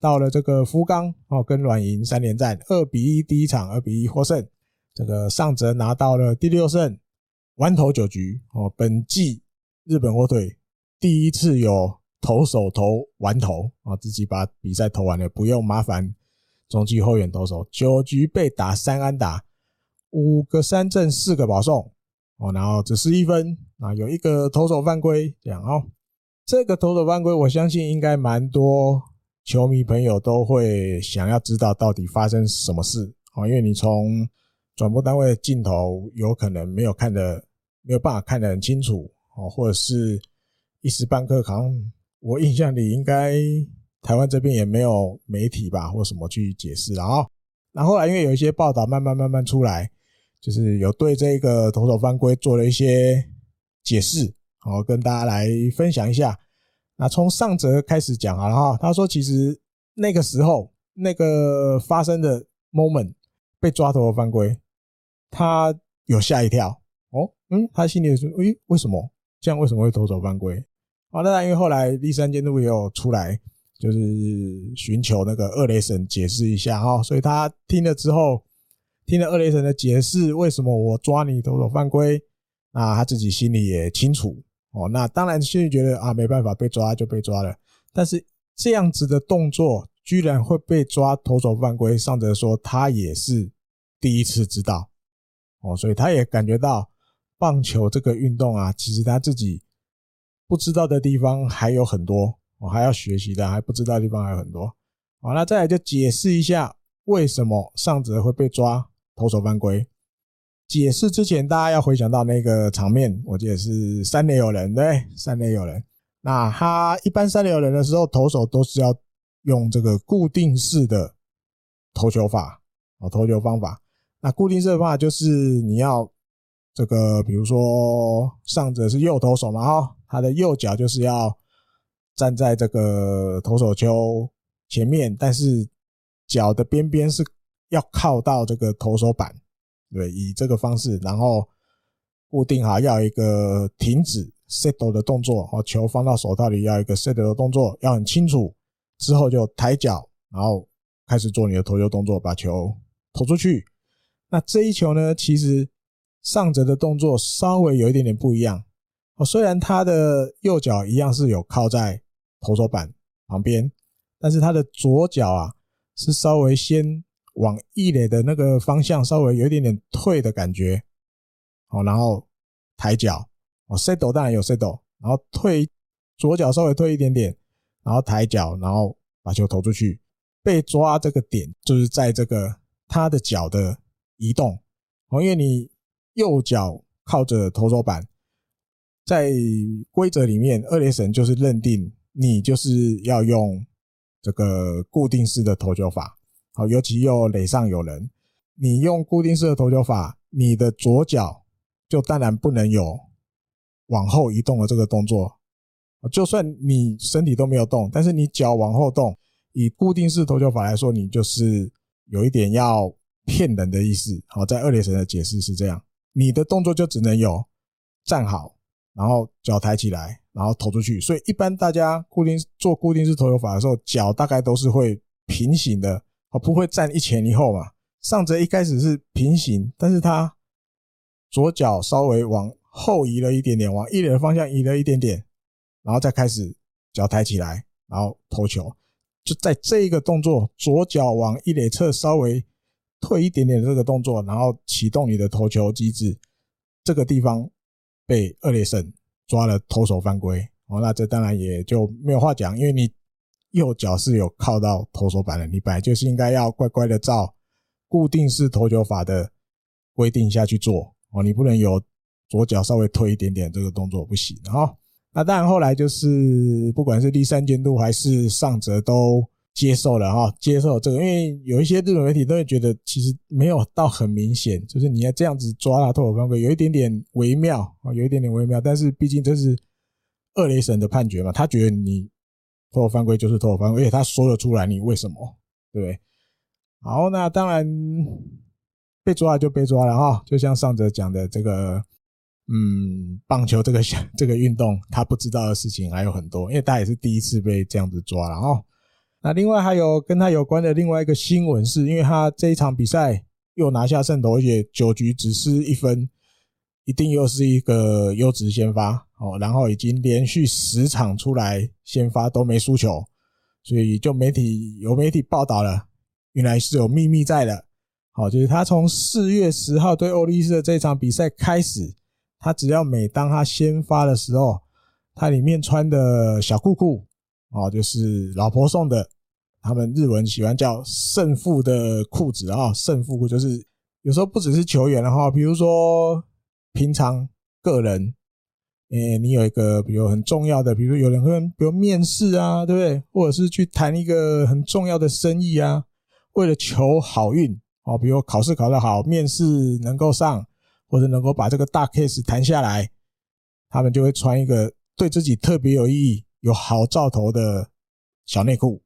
到了这个福冈哦，跟软银三连战，二比一第一场二比一获胜。这个上泽拿到了第六胜，完投九局哦。本季日本火腿第一次有投手投完投啊，自己把比赛投完了，不用麻烦中继后援投手。九局被打三安打，五个三振，四个保送哦，然后只失一分啊，有一个投手犯规这样哦。这个投手犯规，我相信应该蛮多球迷朋友都会想要知道到底发生什么事哦，因为你从转播单位的镜头有可能没有看的没有办法看得很清楚哦，或者是一时半刻，好像我印象里应该台湾这边也没有媒体吧，或什么去解释了啊。那后来因为有一些报道慢慢慢慢出来，就是有对这个投手犯规做了一些解释，好跟大家来分享一下。那从上则开始讲好了哈，他说其实那个时候那个发生的 moment 被抓投的犯规。他有吓一跳哦，嗯，他心里说：“诶，为什么这样？为什么会投手犯规？”啊，那，因为后来第三监督也有出来，就是寻求那个二雷神解释一下哈，所以他听了之后，听了二雷神的解释，为什么我抓你投手犯规？那他自己心里也清楚哦。那当然心里觉得啊，没办法，被抓就被抓了。但是这样子的动作居然会被抓投手犯规，上则说他也是第一次知道。哦，所以他也感觉到棒球这个运动啊，其实他自己不知道的地方还有很多，我还要学习的，还不知道地方还有很多。好，那再来就解释一下为什么上泽会被抓投手犯规。解释之前，大家要回想到那个场面，我记得是三垒有人，对，三垒有人。那他一般三垒有人的时候，投手都是要用这个固定式的投球法，哦，投球方法。那固定式的方法就是你要这个，比如说上者是右投手嘛，哈，他的右脚就是要站在这个投手丘前面，但是脚的边边是要靠到这个投手板，对，以这个方式，然后固定好，要一个停止 settle 的动作，哦，球放到手套里要一个 settle 的动作，要很清楚，之后就抬脚，然后开始做你的投球动作，把球投出去。那这一球呢，其实上折的动作稍微有一点点不一样哦。虽然他的右脚一样是有靠在投手板旁边，但是他的左脚啊是稍微先往一垒的那个方向稍微有一点点退的感觉，好，然后抬脚哦，settle 当然有 settle，然后退左脚稍微退一点点，然后抬脚，然后把球投出去。被抓这个点就是在这个他的脚的。移动哦，因为你右脚靠着投手板，在规则里面，二垒审就是认定你就是要用这个固定式的投球法。好，尤其又垒上有人，你用固定式的投球法，你的左脚就当然不能有往后移动的这个动作。就算你身体都没有动，但是你脚往后动，以固定式投球法来说，你就是有一点要。骗人的意思，好，在二垒神的解释是这样，你的动作就只能有站好，然后脚抬起来，然后投出去。所以一般大家固定做固定式投球法的时候，脚大概都是会平行的，哦，不会站一前一后嘛。上则一开始是平行，但是他左脚稍微往后移了一点点，往一垒的方向移了一点点，然后再开始脚抬起来，然后投球。就在这一个动作，左脚往一垒侧稍微退一点点的这个动作，然后启动你的投球机制，这个地方被二垒审抓了投手犯规哦，那这当然也就没有话讲，因为你右脚是有靠到投手板的，你本来就是应该要乖乖的照固定式投球法的规定下去做哦，你不能有左脚稍微推一点点这个动作不行哈。那当然，后来就是不管是第三监督还是上泽都接受了哈，接受这个，因为有一些日本媒体都会觉得其实没有到很明显，就是你要这样子抓他投手犯规，有一点点微妙啊，有一点点微妙。但是毕竟这是二雷神的判决嘛，他觉得你投手犯规就是投手犯规，而且他说了出来，你为什么对不对？好，那当然被抓就被抓了哈，就像上泽讲的这个。嗯，棒球这个 这个运动，他不知道的事情还有很多，因为他也是第一次被这样子抓了哦。那另外还有跟他有关的另外一个新闻，是因为他这一场比赛又拿下胜投，而且九局只失一分，一定又是一个优质先发哦。然后已经连续十场出来先发都没输球，所以就媒体有媒体报道了，原来是有秘密在的。好，就是他从四月十号对欧力士的这场比赛开始。他只要每当他先发的时候，他里面穿的小裤裤哦，就是老婆送的，他们日文喜欢叫胜负的裤子啊，胜负裤就是有时候不只是球员的话，比如说平常个人，诶，你有一个比如很重要的，比如有人跟比如面试啊，对不对？或者是去谈一个很重要的生意啊，为了求好运哦，比如考试考得好，面试能够上。或者能够把这个大 case 谈下来，他们就会穿一个对自己特别有意义、有好兆头的小内裤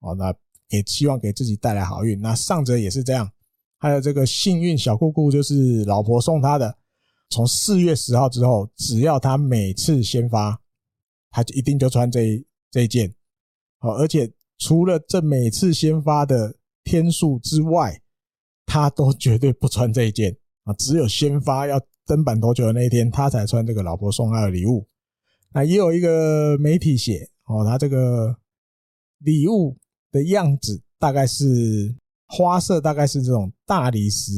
哦。那也希望给自己带来好运。那上者也是这样，还有这个幸运小裤裤就是老婆送他的。从四月十号之后，只要他每次先发，他就一定就穿这一这一件。哦，而且除了这每次先发的天数之外，他都绝对不穿这一件。啊，只有先发要登板投球的那一天，他才穿这个老婆送他的礼物。那也有一个媒体写，哦，他这个礼物的样子大概是花色，大概是这种大理石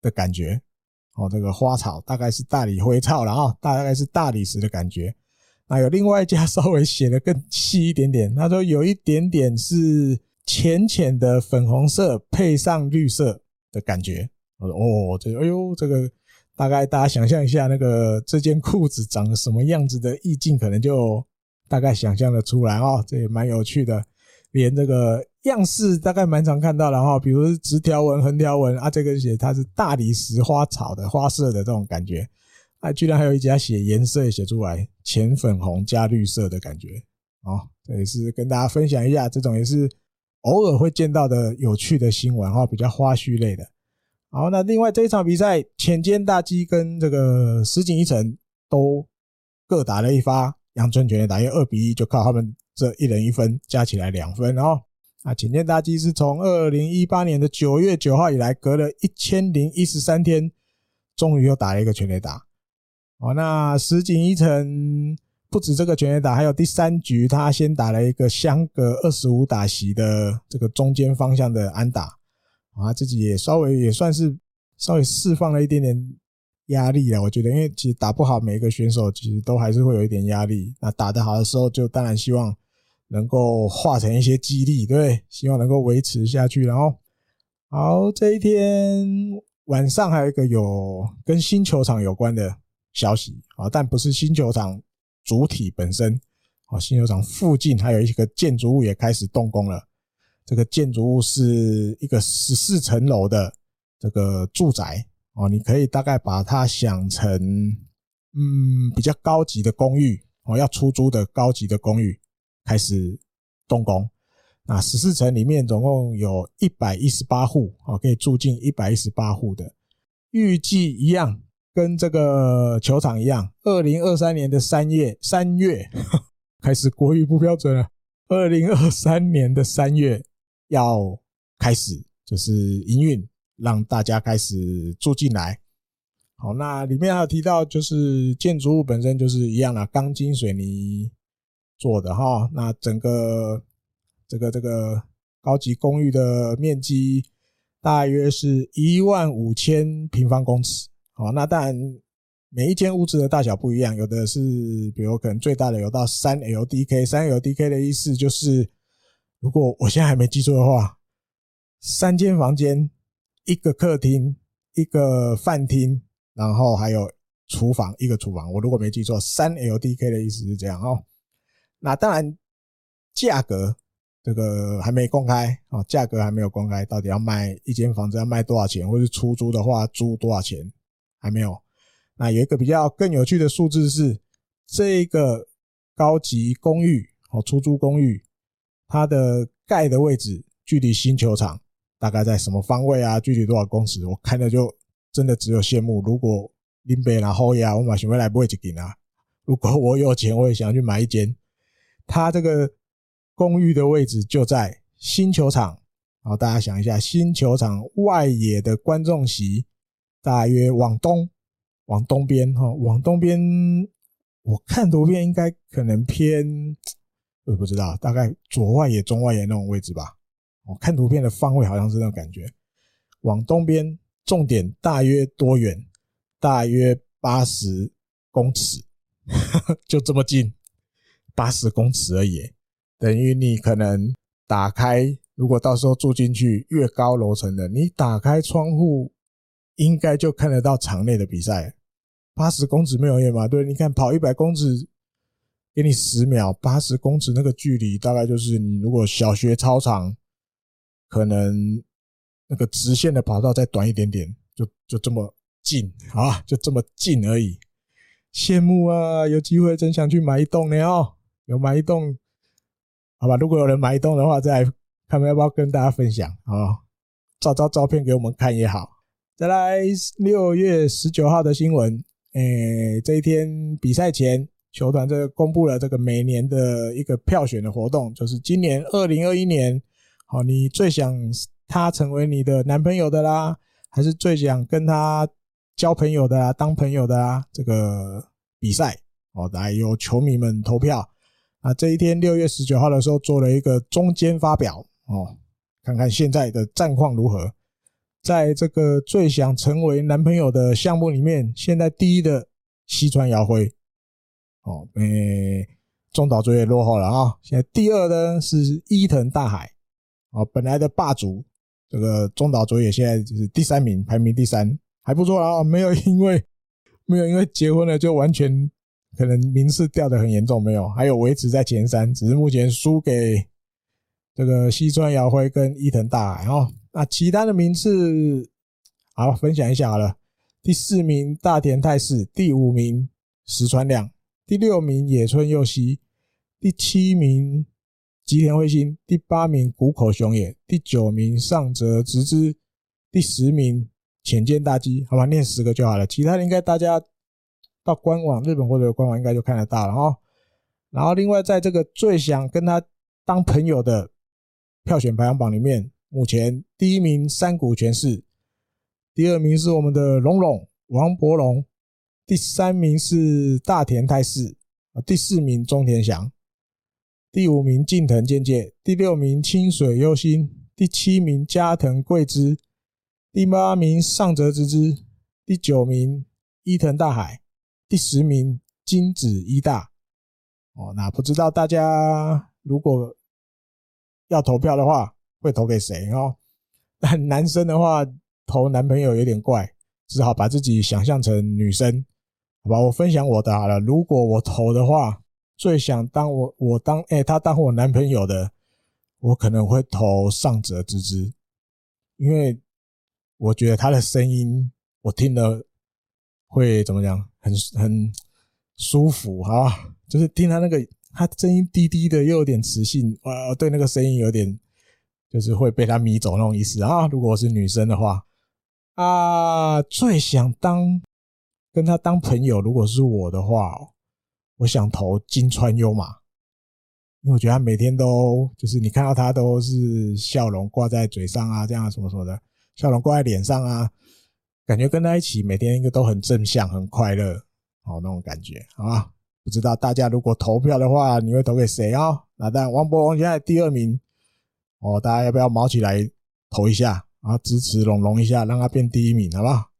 的感觉。哦，这个花草大概是大理灰草，然后大概是大理石的感觉。那有另外一家 稍微写的更细一点点，他说有一点点是浅浅的粉红色配上绿色的感觉。我说哦，这，哎呦，这个大概大家想象一下，那个这件裤子长什么样子的意境，可能就大概想象的出来哦。这也蛮有趣的，连这个样式大概蛮常看到的哈，比如直条纹、横条纹啊，这个写它是大理石花草的花色的这种感觉，啊，居然还有一家写颜色也写出来，浅粉红加绿色的感觉，哦，这也是跟大家分享一下，这种也是偶尔会见到的有趣的新闻哈，比较花絮类的。好，那另外这一场比赛，浅间大基跟这个石井一成都各打了一发阳春全垒打，因为二比一就靠他们这一人一分，加起来两分哦。啊，浅间大基是从二零一八年的九月九号以来，隔了一千零一十三天，终于又打了一个全垒打。哦，那石井一成不止这个全垒打，还有第三局他先打了一个相隔二十五打席的这个中间方向的安打。啊，自己也稍微也算是稍微释放了一点点压力了，我觉得，因为其实打不好，每一个选手其实都还是会有一点压力。那打得好的时候，就当然希望能够化成一些激励，对？希望能够维持下去。然后，好，这一天晚上还有一个有跟新球场有关的消息啊，但不是新球场主体本身，啊，新球场附近还有一个建筑物也开始动工了。这个建筑物是一个十四层楼的这个住宅哦，你可以大概把它想成，嗯，比较高级的公寓哦，要出租的高级的公寓开始动工。那十四层里面总共有一百一十八户哦，可以住进一百一十八户的。预计一样跟这个球场一样，二零二三年的三月三月 开始国语不标准了。二零二三年的三月要开始就是营运，让大家开始住进来。好，那里面还有提到，就是建筑物本身就是一样的，钢筋水泥做的哈。那整个这个这个高级公寓的面积大约是一万五千平方公尺。好，那当然每一间屋子的大小不一样，有的是，比如可能最大的有到三 LDK，三 LDK 的意思就是，如果我现在还没记错的话，三间房间，一个客厅，一个饭厅，然后还有厨房，一个厨房。我如果没记错，三 LDK 的意思是这样哦。那当然价格这个还没公开哦，价格还没有公开，到底要卖一间房子要卖多少钱，或是出租的话租多少钱？还没有，那有一个比较更有趣的数字是，这个高级公寓哦，出租公寓，它的盖的位置距离新球场大概在什么方位啊？距离多少公尺？我看了就真的只有羡慕。如果林北然后呀，我马上回来不会去给啊。如果我有钱，我也想去买一间。它这个公寓的位置就在新球场，然后大家想一下，新球场外野的观众席。大约往东，往东边哈，往东边，我看图片应该可能偏，我不知道，大概左外野、中外野那种位置吧。我看图片的方位好像是那种感觉。往东边，重点大约多远？大约八十公尺，就这么近，八十公尺而已。等于你可能打开，如果到时候住进去，越高楼层的，你打开窗户。应该就看得到场内的比赛，八十公尺没有远嘛？对，你看跑一百公尺，给你十秒，八十公尺那个距离大概就是你如果小学操场，可能那个直线的跑道再短一点点，就就这么近啊，就这么近而已。羡慕啊，有机会真想去买一栋呢哦，有买一栋，好吧？如果有人买一栋的话，再看看要不要跟大家分享啊，照照照片给我们看也好。再来六月十九号的新闻，诶、这一天比赛前，球团这个公布了这个每年的一个票选的活动，就是今年二零二一年，好，你最想他成为你的男朋友的啦，还是最想跟他交朋友的啊，当朋友的啊？这个比赛，哦，来由球迷们投票。啊，这一天六月十九号的时候做了一个中间发表，哦，看看现在的战况如何。在这个最想成为男朋友的项目里面，现在第一的西川遥辉，哦，诶，中岛卓也落后了啊。现在第二的是伊藤大海，哦，本来的霸主这个中岛卓也现在就是第三名，排名第三，还不错啊。没有因为没有因为结婚了就完全可能名次掉的很严重，没有，还有维持在前三，只是目前输给这个西川遥辉跟伊藤大海啊。那其他的名次，好，分享一下好了。第四名大田泰示，第五名石川亮，第六名野村佑希，第七名吉田辉星，第八名谷口雄也，第九名上泽直之，第十名浅见大基。好吧，念十个就好了。其他的应该大家到官网日本或者官网应该就看得到了哦。然后另外在这个最想跟他当朋友的票选排行榜里面。目前第一名山谷拳士，第二名是我们的龙龙王博龙，第三名是大田泰示，啊，第四名中田翔，第五名近藤健介，第六名清水优心，第七名加藤贵之，第八名上泽直之，第九名伊藤大海，第十名金子一大。哦，那不知道大家如果要投票的话。会投给谁哦？但男生的话投男朋友有点怪，只好把自己想象成女生，好吧？我分享我的好了。如果我投的话，最想当我我当哎、他当我男朋友的，我可能会投上泽之之，因为我觉得他的声音我听了会怎么讲，很很舒服哈，就是听他那个他声音低低的又有点磁性，呃，对那个声音有点。就是会被他迷走那种意思啊！如果是女生的话，啊，最想当跟他当朋友，如果是我的话，我想投金川优马，因为我觉得他每天都就是你看到他都是笑容挂在嘴上啊，这样什么什么的，笑容挂在脸上啊，感觉跟他一起每天一个都很正向、很快乐，哦，那种感觉，好吧？不知道大家如果投票的话，你会投给谁啊？那当然，王柏融现在第二名，哦，大家要不要毛起来投一下，啊支持龙龙一下，让他变第一名，好不好？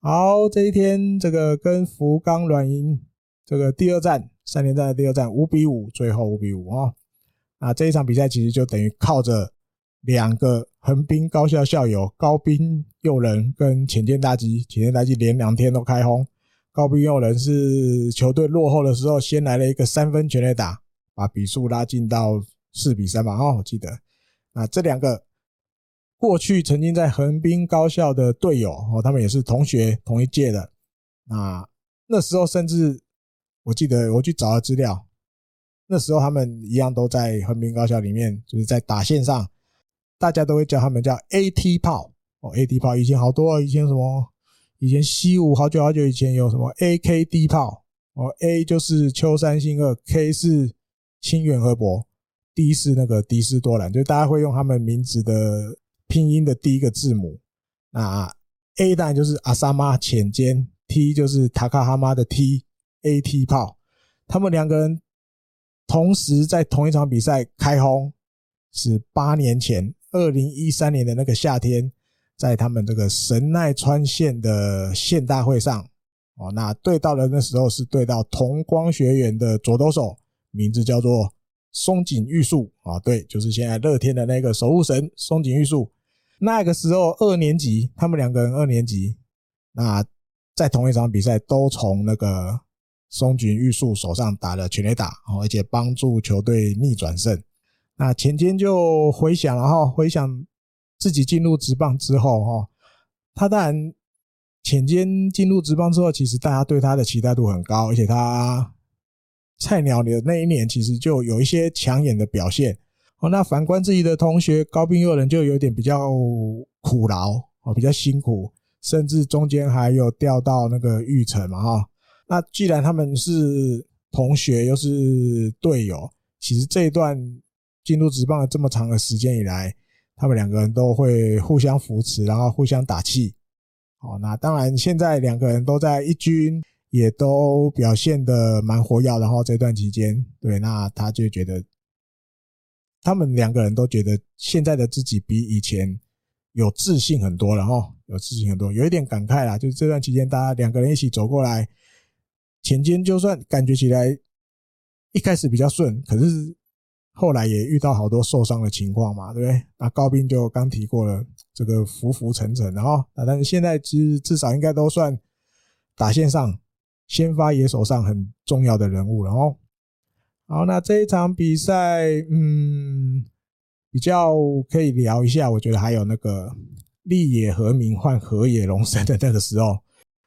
好，这一天这个跟福冈软银这个第二战三连战的第二战五比五，最后五比五啊。那这一场比赛其实就等于靠着两个横滨高校校友高滨祐人跟浅见大吉，浅见大吉连两天都开轰。高滨祐人是球队落后的时候，先来了一个三分全垒打，把比数拉近到四比三吧。哦，我记得。那这两个过去曾经在横滨高校的队友哦，他们也是同学同一届的。那那时候甚至我记得我去找了资料，那时候他们一样都在横滨高校里面，就是在打线上，大家都会叫他们叫 AT 炮哦，AT 炮以前好多，以前什么。以前西武好久好久以前有什么 AKD 炮哦，A 就是秋山信二，K 是清原和博，D 是那个迪斯多兰，就大家会用他们名字的拼音的第一个字母。那 A 当然就是阿萨玛浅间，T 就是塔卡哈妈的 T A T 炮。他们两个人同时在同一场比赛开轰，是八年前，二零一三年的那个夏天。在他们这个神奈川县的县大会上，哦，那对到的那时候是对到同光学园的左投手，名字叫做松井裕树啊，对，就是现在乐天的那个守护神松井裕树。那个时候二年级，他们两个人二年级，那在同一场比赛都从那个松井裕树手上打了全垒打，哦而且帮助球队逆转胜。那浅间就回想了哈，回想。自己进入职棒之后，哈，他当然浅间进入职棒之后，其实大家对他的期待度很高，而且他菜鸟的那一年，其实就有一些抢眼的表现。哦，那反观自己的同学高滨祐人，就有点比较苦劳，哦，比较辛苦，甚至中间还有调到那个育成嘛，哈。那既然他们是同学又是队友，其实这一段进入职棒了这么长的时间以来，他们两个人都会互相扶持，然后互相打气。哦，那当然，现在两个人都在一军，也都表现的蛮活跃。然后这段期间，对，那他就觉得，他们两个人都觉得现在的自己比以前有自信很多了哈，有自信很多，有一点感慨啦。就是这段期间，大家两个人一起走过来，前肩就算感觉起来一开始比较顺，可是。后来也遇到好多受伤的情况嘛，对不对？那高滨就刚提过了，这个浮浮沉沉的哈。但是现在其实至少应该都算打线上先发野手上很重要的人物了哦。好，那这一场比赛，嗯，比较可以聊一下。我觉得还有那个立野和明换河野龙生的那个时候，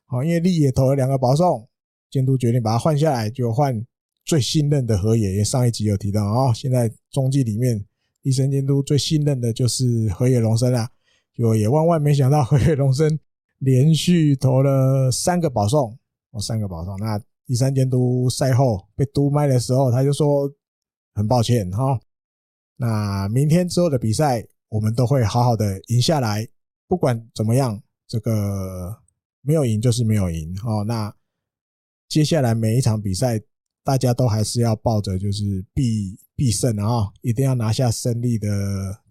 好，因为立野投了两个保送，监督决定把他换下来，就换。最信任的河野，上一集有提到啊，现在中继里面医生监督最信任的就是河野龙生了，就也万万没想到河野龙生连续投了三个保送，哦，三个保送。那第三监督赛后被督麦的时候，他就说很抱歉哈，那明天之后的比赛我们都会好好的赢下来，不管怎么样，这个没有赢就是没有赢哦。那接下来每一场比赛。大家都还是要抱着就是必必胜啊，一定要拿下胜利的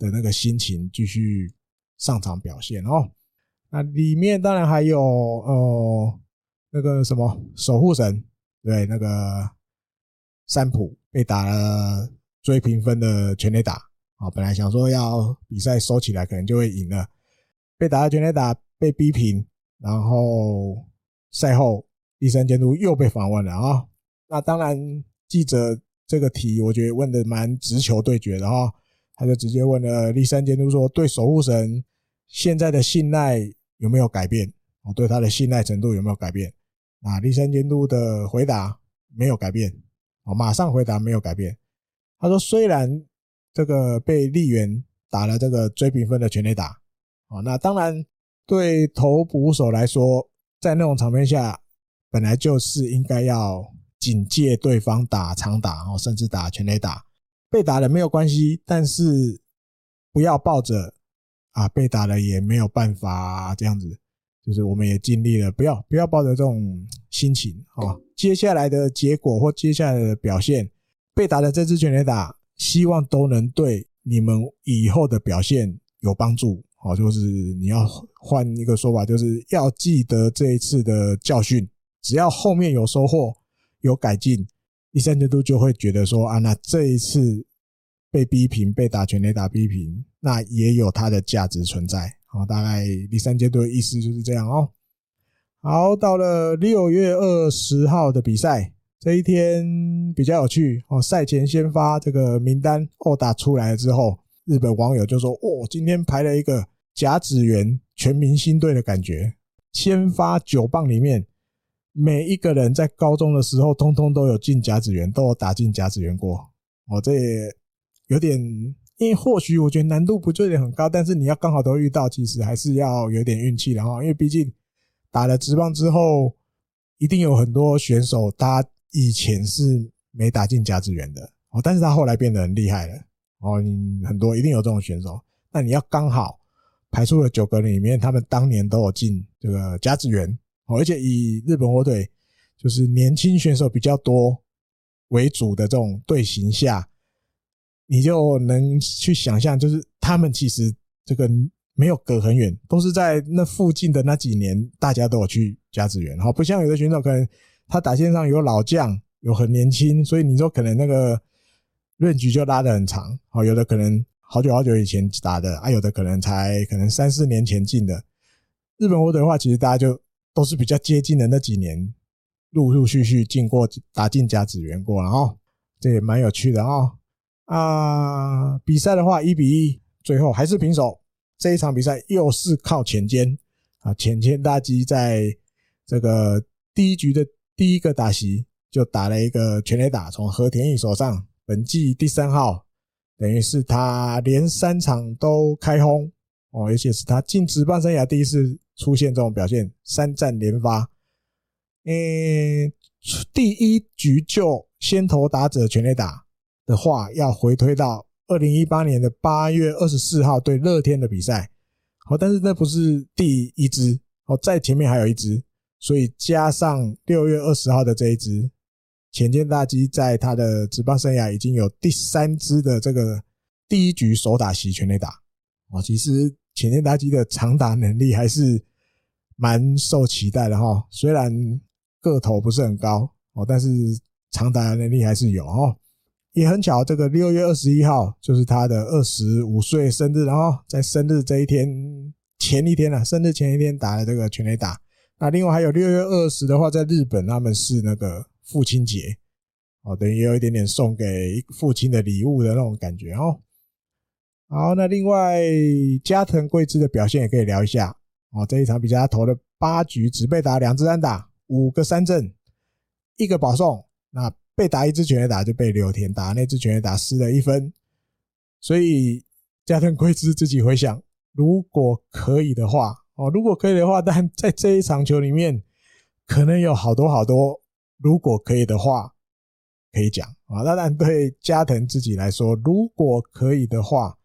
的那个心情继续上场表现哦。那里面当然还有呃那个什么守护神，对，那个三浦被打了追平分的全垒打啊，本来想说要比赛收起来可能就会赢了，被打了全垒打被逼平，然后赛后第三监督又被访问了啊。那当然，记者这个题我觉得问的蛮直球对决的哈，他就直接问了立山监督说：“对守护神现在的信赖有没有改变？哦，对他的信赖程度有没有改变？”啊，立山监督的回答没有改变，哦，马上回答没有改变。他说：“虽然这个被立原打了这个追平分的全垒打，哦，那当然对投捕手来说，在那种场面下本来就是应该要警戒对方打长打，然后甚至打全垒打。被打了没有关系，但是不要抱着啊被打了也没有办法这样子，就是我们也尽力了，不要不要抱着这种心情啊。接下来的结果或接下来的表现，被打的这支全垒打，希望都能对你们以后的表现有帮助。好，就是你要换一个说法，就是要记得这一次的教训。只要后面有收获、有改进，第三监督就会觉得说啊，那这一次被逼平、被打全垒打逼平，那也有它的价值存在。好，大概第三监督的意思就是这样哦。好，到了六月二十号的比赛这一天比较有趣哦。赛前先发这个名单哦，打出来了之后，日本网友就说：“哦，今天排了一个。”甲子园全明星队的感觉，先发九棒里面，每一个人在高中的时候，通通都有进甲子园，都有打进甲子园过。哦，这也有点，因为或许我觉得难度不就有点很高，但是你要刚好都遇到，其实还是要有点运气的哈。因为毕竟打了职棒之后，一定有很多选手，他以前是没打进甲子园的哦，但是他后来变得很厉害了哦。很多一定有这种选手，那你要刚好。排出了九个人里面，他们当年都有进这个甲子园，而且以日本火腿就是年轻选手比较多为主的这种队形下，你就能去想象，就是他们其实这个没有隔很远，都是在那附近的那几年，大家都有去甲子园，好，不像有的选手可能他打线上有老将，有很年轻，所以你说可能那个论局就拉得很长，好，有的可能。好久好久以前打的啊，有的可能才可能三四年前进的。日本火腿的话，其实大家就都是比较接近的那几年，陆陆续续进过打进甲子园过了哦，这也蛮有趣的哦。啊，比赛的话一比一，最后还是平手。这一场比赛又是靠浅间啊，浅间大吉在这个第一局的第一个打席就打了一个全垒打，从和田毅手上，本季第三号。等于是他连三场都开轰哦，而且是他进职棒生涯第一次出现这种表现，三战连发。嗯，第一局就先头打者全垒打的话，要回推到二零一八年的八月二十四号对乐天的比赛。好，但是那不是第一支哦，在前面还有一支，所以加上六月二十号的这一支。浅见大基在他的职棒生涯已经有第三支的这个第一局首打席全垒打哦，其实浅田大基的长打能力还是蛮受期待的哈。虽然个头不是很高哦，但是长打能力还是有哦。也很巧，这个六月二十一号就是他的二十五岁生日，然后在生日这一天前一天啊，生日前一天打了这个全垒打。那另外还有六月二十的话，在日本他们是那个。父亲节，哦，等于也有一点点送给父亲的礼物的那种感觉哦。好，那另外加藤贵之的表现也可以聊一下哦。这一场比赛他投了八局，只被打两支安打，五个三振，一个保送。那被打一支全垒打就被柳田打，那支全垒打失了一分。所以加藤贵之自己回想，如果可以的话，哦，如果可以的话，但在这一场球里面，可能有好多好多。如果可以的话，可以讲啊。当然，对加藤自己来说，如果可以的话，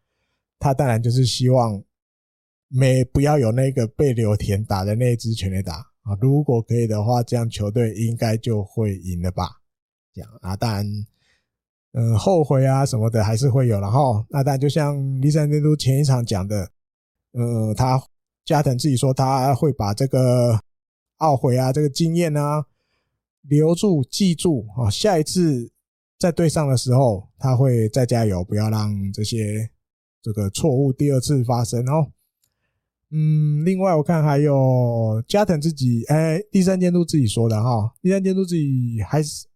他当然就是希望没不要有那个被柳田打的那支全垒打啊。如果可以的话，这样球队应该就会赢了吧？这样啊，当然，嗯，后悔啊什么的还是会有。然后，那当然就像栗山监督前一场讲的，呃，他加藤自己说他会把这个懊悔啊，这个经验啊。留住，记住啊！下一次在对上的时候，他会再加油，不要让这些这个错误第二次发生哦。嗯，另外我看还有加藤自己，哎，第三监督自己说的哈，第三监督自己还是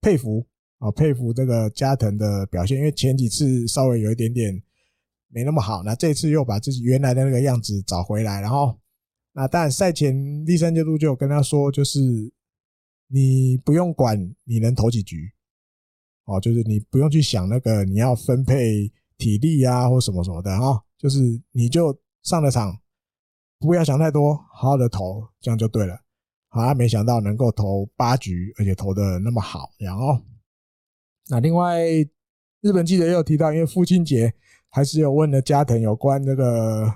佩服啊，佩服这个加藤的表现，因为前几次稍微有一点点没那么好，那这次又把自己原来的那个样子找回来，然后那当然赛前第三监督就跟他说，就是。你不用管你能投几局，哦，就是你不用去想那个你要分配体力啊或什么什么的哈，就是你就上了场，不要想太多，好好的投，这样就对了。啊，没想到能够投八局，而且投的那么好，然后那另外日本记者也有提到，因为父亲节，还是有问了加藤有关这个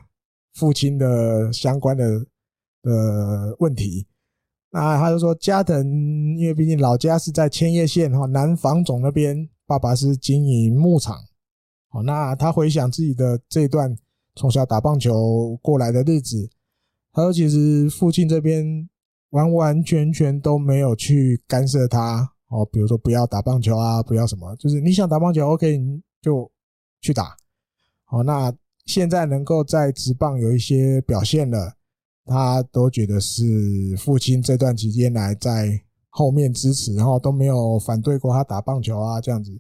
父亲的相关的的问题。那他就说，加藤因为毕竟老家是在千叶县哈南房总那边，爸爸是经营牧场。好，那他回想自己的这段从小打棒球过来的日子，他说其实父亲这边完完全全都没有去干涉他。哦，比如说不要打棒球啊，不要什么，就是你想打棒球，OK，你就去打。好，那现在能够在职棒有一些表现了，他都觉得是父亲这段期间来在后面支持，然后都没有反对过他打棒球啊这样子。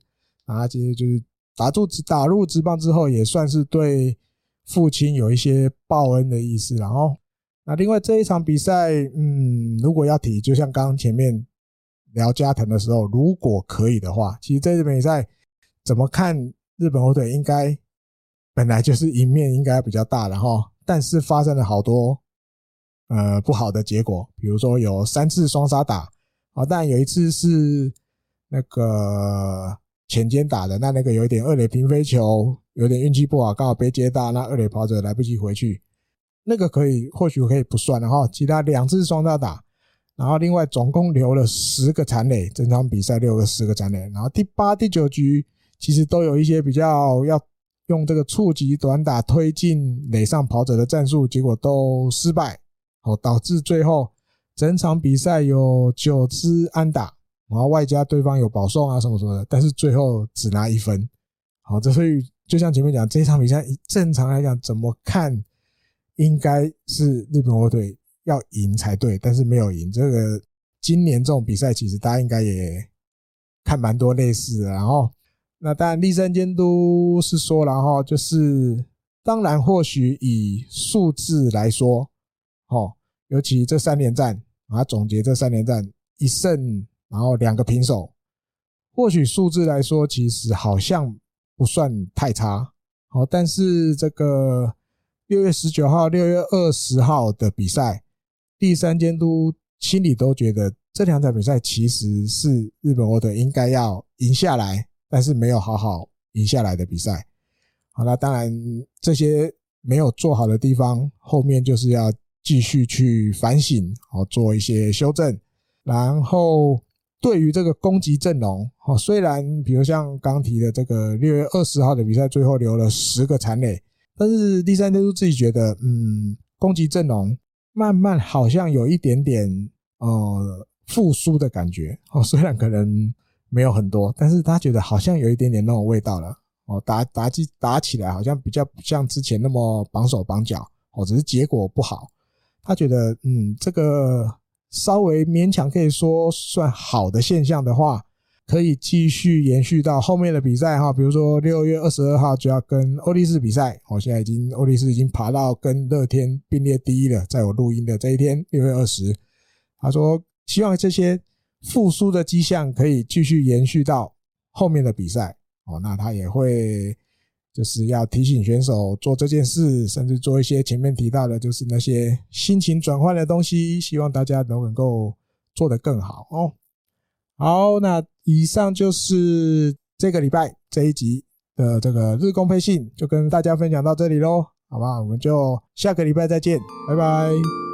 然后其实就是打入职打入职棒之后，也算是对父亲有一些报恩的意思。然后，那另外这一场比赛，嗯，如果要提，就像刚刚前面聊加藤的时候，如果可以的话，其实这场比赛怎么看日本火腿应该。本来就是赢面应该比较大的哈，但是发生了好多呃不好的结果，比如说有三次双杀打啊，但有一次是那个浅间打的，那那个有一点二垒平飞球，有点运气不好，刚好被接到，那二垒跑者来不及回去，那个可以或许可以不算的哈。其他两次双杀打，然后另外总共留了十个残垒，整场比赛六个十个残垒，然后第八、第九局其实都有一些比较要。用这个触击短打推进垒上跑者的战术，结果都失败，哦，导致最后整场比赛有九支安打，然后外加对方有保送啊什么什么的，但是最后只拿一分，好，这所以就像前面讲，这场比赛正常来讲怎么看，应该是日本火腿要赢才对，但是没有赢。这个今年这种比赛，其实大家应该也看蛮多类似的，然后。那当然，栗山监督是说了哈，就是当然，或许以数字来说，哦，尤其这三连战啊，总结这三连战一胜，然后两个平手，或许数字来说，其实好像不算太差。好，但是这个六月十九号、六月二十号的比赛，第三监督心里都觉得这两场比赛其实是日本火腿应该要赢下来。但是没有好好赢下来的比赛，好，那当然这些没有做好的地方，后面就是要继续去反省，好，做一些修正。然后对于这个攻击阵容，哦，虽然比如像刚提的这个六月二十号的比赛，最后留了十个残垒，但是第三天都自己觉得，嗯，攻击阵容慢慢好像有一点点呃复苏的感觉，哦，虽然可能。没有很多，但是他觉得好像有一点点那种味道了哦，打打起打起来好像比较不像之前那么绑手绑脚哦，只是结果不好。他觉得嗯，这个稍微勉强可以说算好的现象的话，可以继续延续到后面的比赛哈，比如说六月二十二号就要跟欧力士比赛，我现在已经欧力士已经爬到跟乐天并列第一了，在我录音的这一天六月二十，他说希望这些。复苏的迹象可以继续延续到后面的比赛哦，那他也会就是要提醒选手做这件事，甚至做一些前面提到的，就是那些心情转换的东西，希望大家都能够做得更好哦。好，那以上就是这个礼拜这一集的这个日工配信，就跟大家分享到这里喽，好吧？我们就下个礼拜再见，拜拜。